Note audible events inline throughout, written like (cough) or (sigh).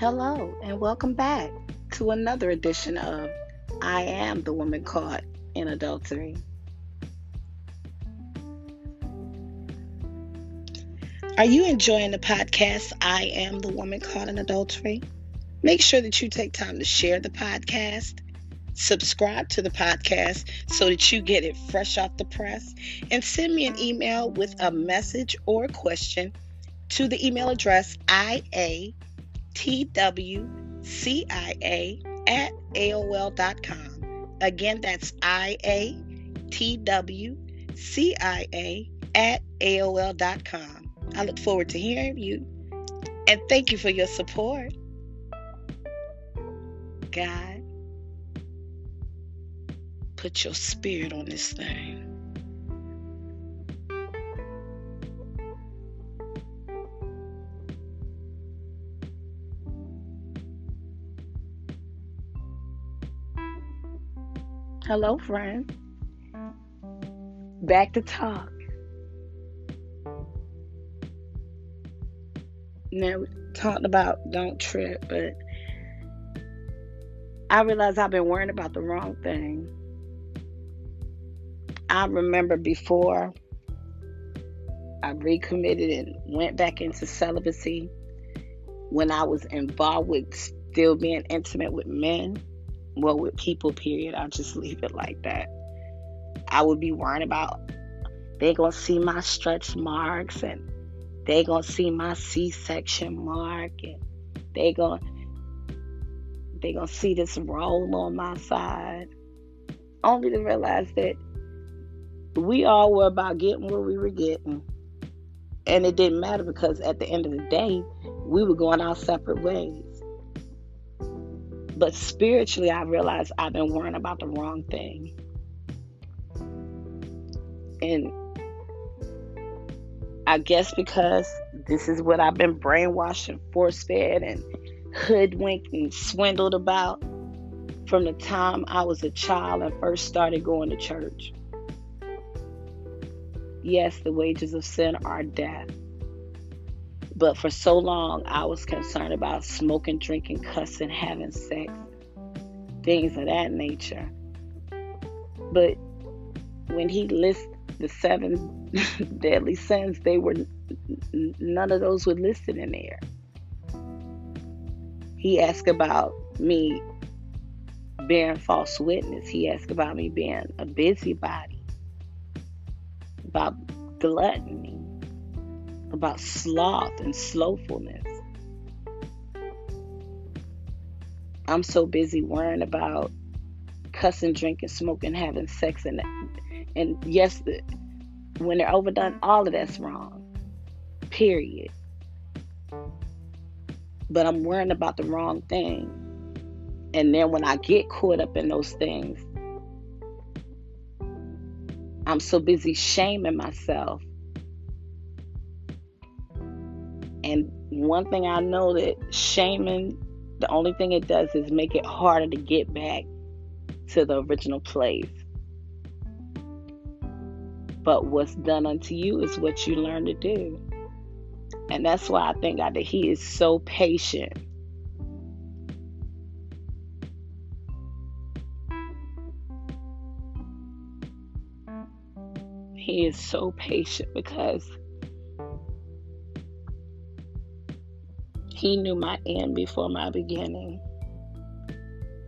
Hello, and welcome back to another edition of I Am the Woman Caught in Adultery. Are you enjoying the podcast, I Am the Woman Caught in Adultery? Make sure that you take time to share the podcast, subscribe to the podcast so that you get it fresh off the press, and send me an email with a message or a question to the email address iatwcia at AOL.com. Again, that's iatwcia at AOL.com. I look forward to hearing you and thank you for your support. God, put your spirit on this thing. Hello, friend. Back to talk. Now, we talked about don't trip, but I realized I've been worrying about the wrong thing. I remember before I recommitted and went back into celibacy when I was involved with still being intimate with men well with people period? I'll just leave it like that. I would be worrying about they gonna see my stretch marks and they gonna see my c-section mark and they gonna they gonna see this roll on my side. Only to realize that we all were about getting what we were getting. And it didn't matter because at the end of the day we were going our separate ways but spiritually, I realized I've been worrying about the wrong thing. And I guess because this is what I've been brainwashed and force fed and hoodwinked and swindled about from the time I was a child and first started going to church. Yes, the wages of sin are death. But for so long, I was concerned about smoking, drinking, cussing, having sex, things of that nature. But when he lists the seven (laughs) deadly sins, they were none of those were listed in there. He asked about me bearing false witness. He asked about me being a busybody, about gluttony about sloth and slowfulness. I'm so busy worrying about cussing, drinking, smoking, having sex, and and yes, when they're overdone, all of that's wrong. Period. But I'm worrying about the wrong thing. And then when I get caught up in those things, I'm so busy shaming myself And one thing I know that shaming, the only thing it does is make it harder to get back to the original place. But what's done unto you is what you learn to do. And that's why I thank God that He is so patient. He is so patient because He knew my end before my beginning.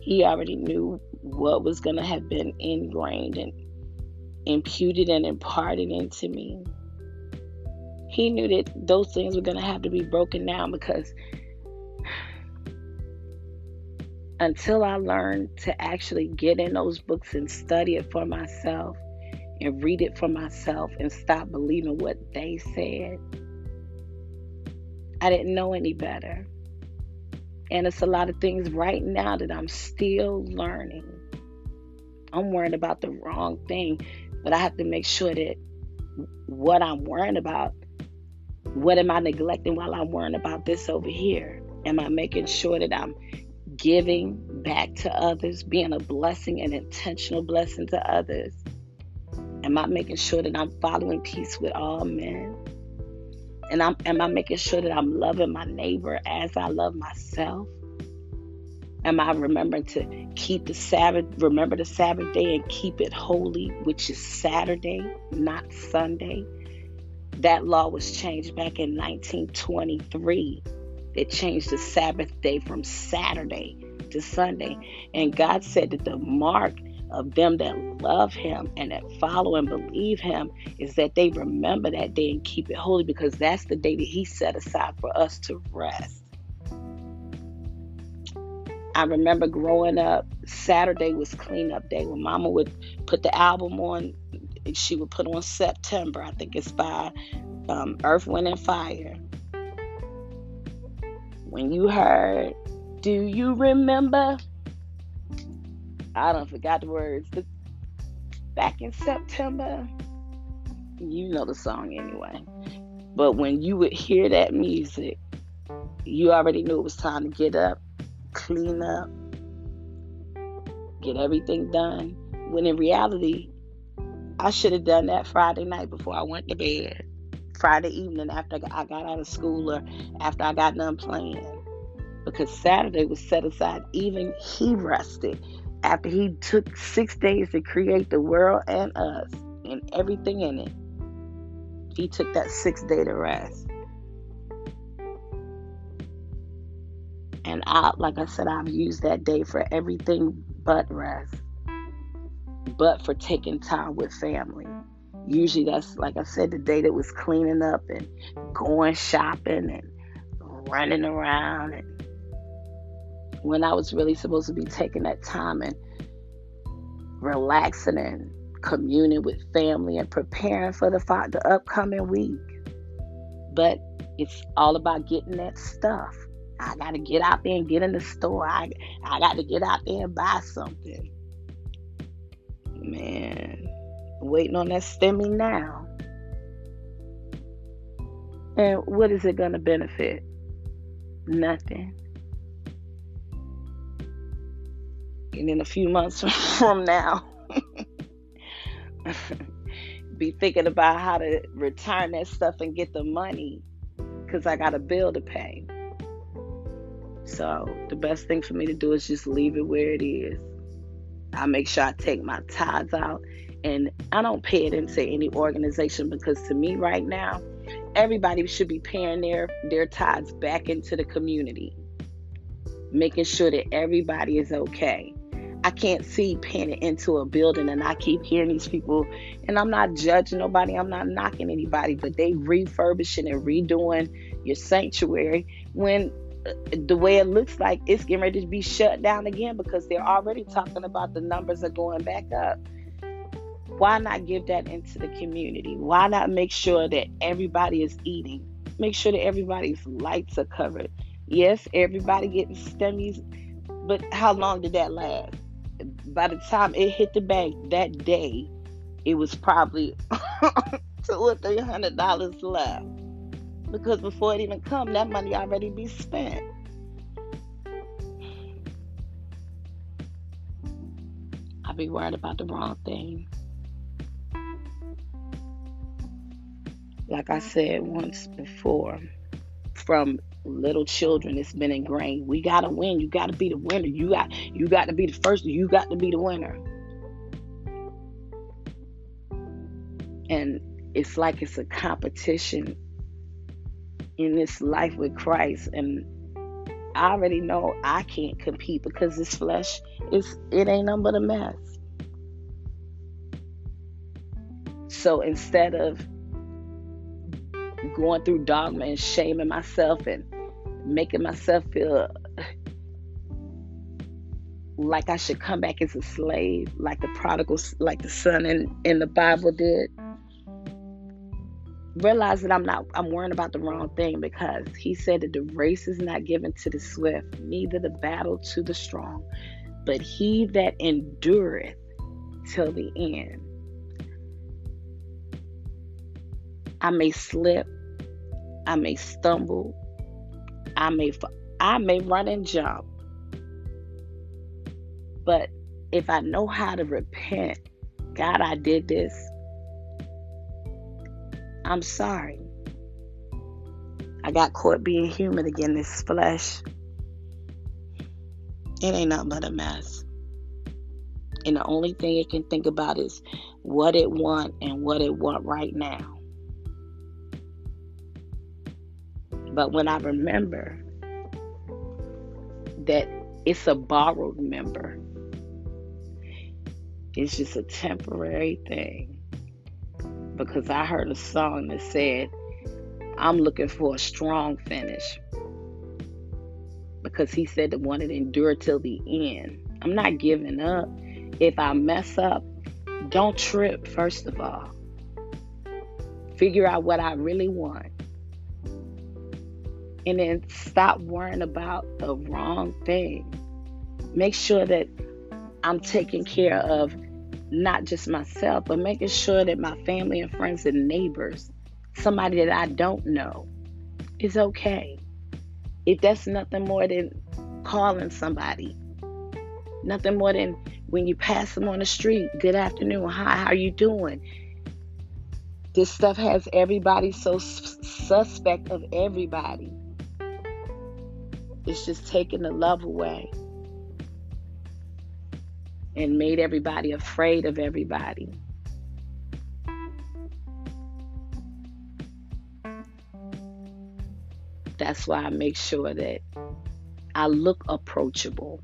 He already knew what was going to have been ingrained and imputed and imparted into me. He knew that those things were going to have to be broken down because until I learned to actually get in those books and study it for myself and read it for myself and stop believing what they said I didn't know any better. And it's a lot of things right now that I'm still learning. I'm worrying about the wrong thing, but I have to make sure that what I'm worrying about, what am I neglecting while I'm worrying about this over here? Am I making sure that I'm giving back to others, being a blessing, an intentional blessing to others? Am I making sure that I'm following peace with all men? And I'm am I making sure that I'm loving my neighbor as I love myself? Am I remembering to keep the Sabbath, remember the Sabbath day and keep it holy, which is Saturday, not Sunday? That law was changed back in 1923. It changed the Sabbath day from Saturday to Sunday. And God said that the mark of them that love him and that follow and believe him is that they remember that day and keep it holy because that's the day that he set aside for us to rest. I remember growing up, Saturday was cleanup day when mama would put the album on. She would put on September, I think it's by um, Earth, Wind, and Fire. When you heard, Do you remember? I don't forgot the words, but back in September, you know the song anyway. But when you would hear that music, you already knew it was time to get up clean up, get everything done. When in reality, I should have done that Friday night before I went to bed. Friday evening after I got out of school or after I got done playing. Because Saturday was set aside. Even he rested after he took six days to create the world and us and everything in it. He took that sixth day to rest. And I, like I said, I've used that day for everything but rest, but for taking time with family. Usually, that's like I said, the day that was cleaning up and going shopping and running around. And when I was really supposed to be taking that time and relaxing and communing with family and preparing for the, the upcoming week. But it's all about getting that stuff. I got to get out there and get in the store. I, I got to get out there and buy something. Man, waiting on that stimmy now. And what is it going to benefit? Nothing. And in a few months (laughs) from now, (laughs) be thinking about how to return that stuff and get the money because I got a bill to pay. So the best thing for me to do is just leave it where it is. I make sure I take my tithes out and I don't pay it into any organization because to me right now, everybody should be paying their their tithes back into the community. Making sure that everybody is okay. I can't see paying into a building and I keep hearing these people and I'm not judging nobody, I'm not knocking anybody, but they refurbishing and redoing your sanctuary when uh, the way it looks like it's getting ready to be shut down again because they're already talking about the numbers are going back up. Why not give that into the community? Why not make sure that everybody is eating? Make sure that everybody's lights are covered. Yes, everybody getting stimmies, but how long did that last? By the time it hit the bank that day, it was probably (laughs) two or three hundred dollars left because before it even come, that money already be spent. I be worried about the wrong thing. Like I said once before, from little children, it's been ingrained. We gotta win. You gotta be the winner. You got you got to be the first. You got to be the winner. And it's like it's a competition in this life with Christ and I already know I can't compete because this flesh is it ain't nothing but a mess. So instead of going through dogma and shaming myself and making myself feel like I should come back as a slave, like the prodigal, like the son in, in the Bible did realize that I'm not I'm worrying about the wrong thing because he said that the race is not given to the swift, neither the battle to the strong, but he that endureth till the end. I may slip, I may stumble, I may I may run and jump. But if I know how to repent, God, I did this. I'm sorry. I got caught being human again, this flesh. It ain't nothing but a mess. And the only thing it can think about is what it want and what it want right now. But when I remember that it's a borrowed member, it's just a temporary thing. Because I heard a song that said, I'm looking for a strong finish. Because he said the one that endure till the end. I'm not giving up. If I mess up, don't trip, first of all. Figure out what I really want. And then stop worrying about the wrong thing. Make sure that I'm taking care of not just myself, but making sure that my family and friends and neighbors, somebody that I don't know, is okay. If that's nothing more than calling somebody, nothing more than when you pass them on the street, good afternoon, hi, how are you doing? This stuff has everybody so suspect of everybody. It's just taking the love away and made everybody afraid of everybody. That's why I make sure that I look approachable.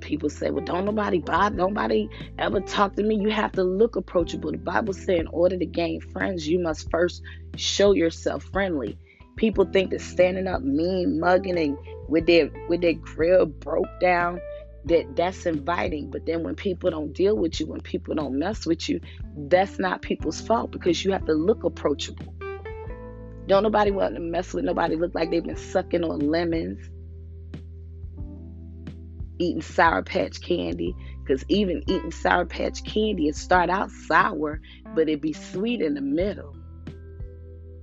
People say, well, don't nobody buy, nobody ever talk to me. You have to look approachable. The Bible says, in order to gain friends, you must first show yourself friendly. People think that standing up mean, mugging, and with their with their grill broke down, that that's inviting. But then when people don't deal with you when people don't mess with you that's not people's fault because you have to look approachable. Don't nobody want to mess with nobody look like they've been sucking on lemons eating sour patch candy. Because even eating sour patch candy it start out sour but it be sweet in the middle.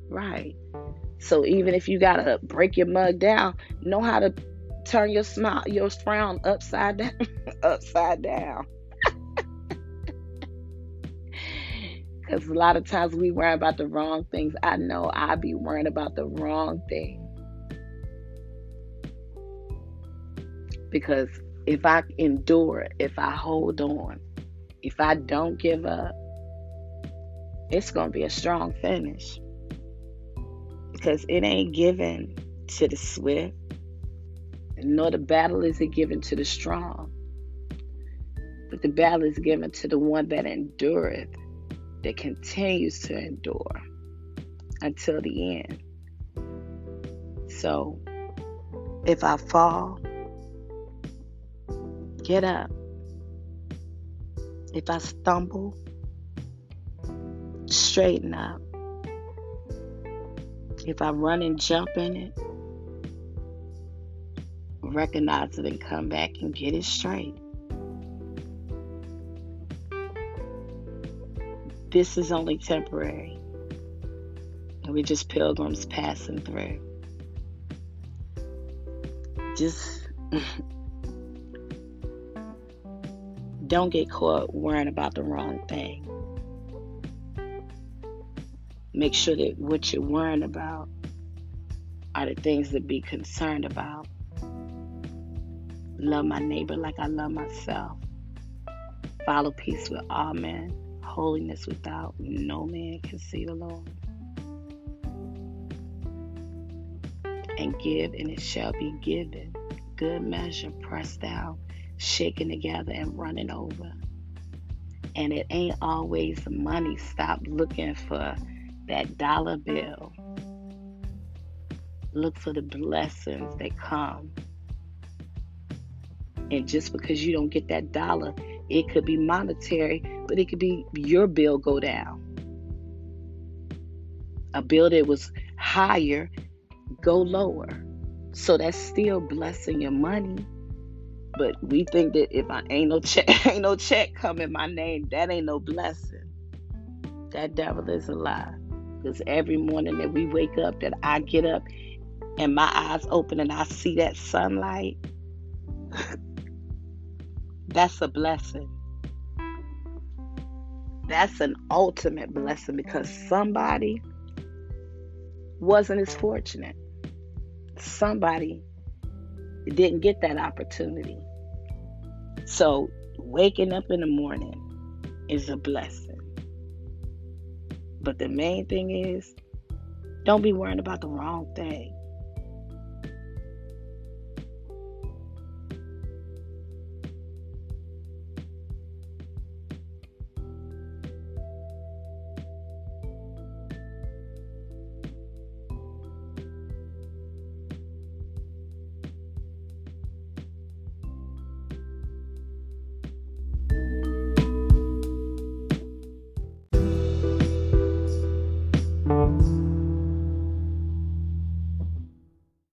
Right so even if you gotta break your mug down know how to turn your smile, your frown upside down, (laughs) upside down. (laughs) Because a lot of times we worry about the wrong things. I know I be worrying about the wrong thing. Because if I endure, if I hold on, if I don't give up, it's going to be a strong finish. Because it ain't given to the swift, nor the battle is it given to the strong, but the battle is given to the one that endureth, that continues to endure until the end. So, if I fall, get up. If I stumble, straighten up. If I run and jump in it, recognize it and come back and get it straight. This is only temporary. And we're just pilgrims passing through. Just (laughs) don't get caught worrying about the wrong thing. Make sure that what you're worrying about are the things to be concerned about Love my neighbor like I love myself. Follow peace with all men. Holiness without no man can see the Lord. And give, and it shall be given. Good measure, pressed down, shaken together, and running over. And it ain't always money. Stop looking for that dollar bill. Look for the blessings that come and just because you don't get that dollar, it could be monetary, but it could be your bill go down. A bill that was higher go lower. So that's still blessing your money. But we think that if I ain't no check, (laughs) ain't no check coming my name, that ain't no blessing. That devil is a lie. Because every morning that we wake up, that I get up and my eyes open and I see that sunlight, that's a blessing. That's an ultimate blessing because somebody wasn't as fortunate. Somebody didn't get that opportunity. So, waking up in the morning is a blessing. But the main thing is don't be worrying about the wrong thing.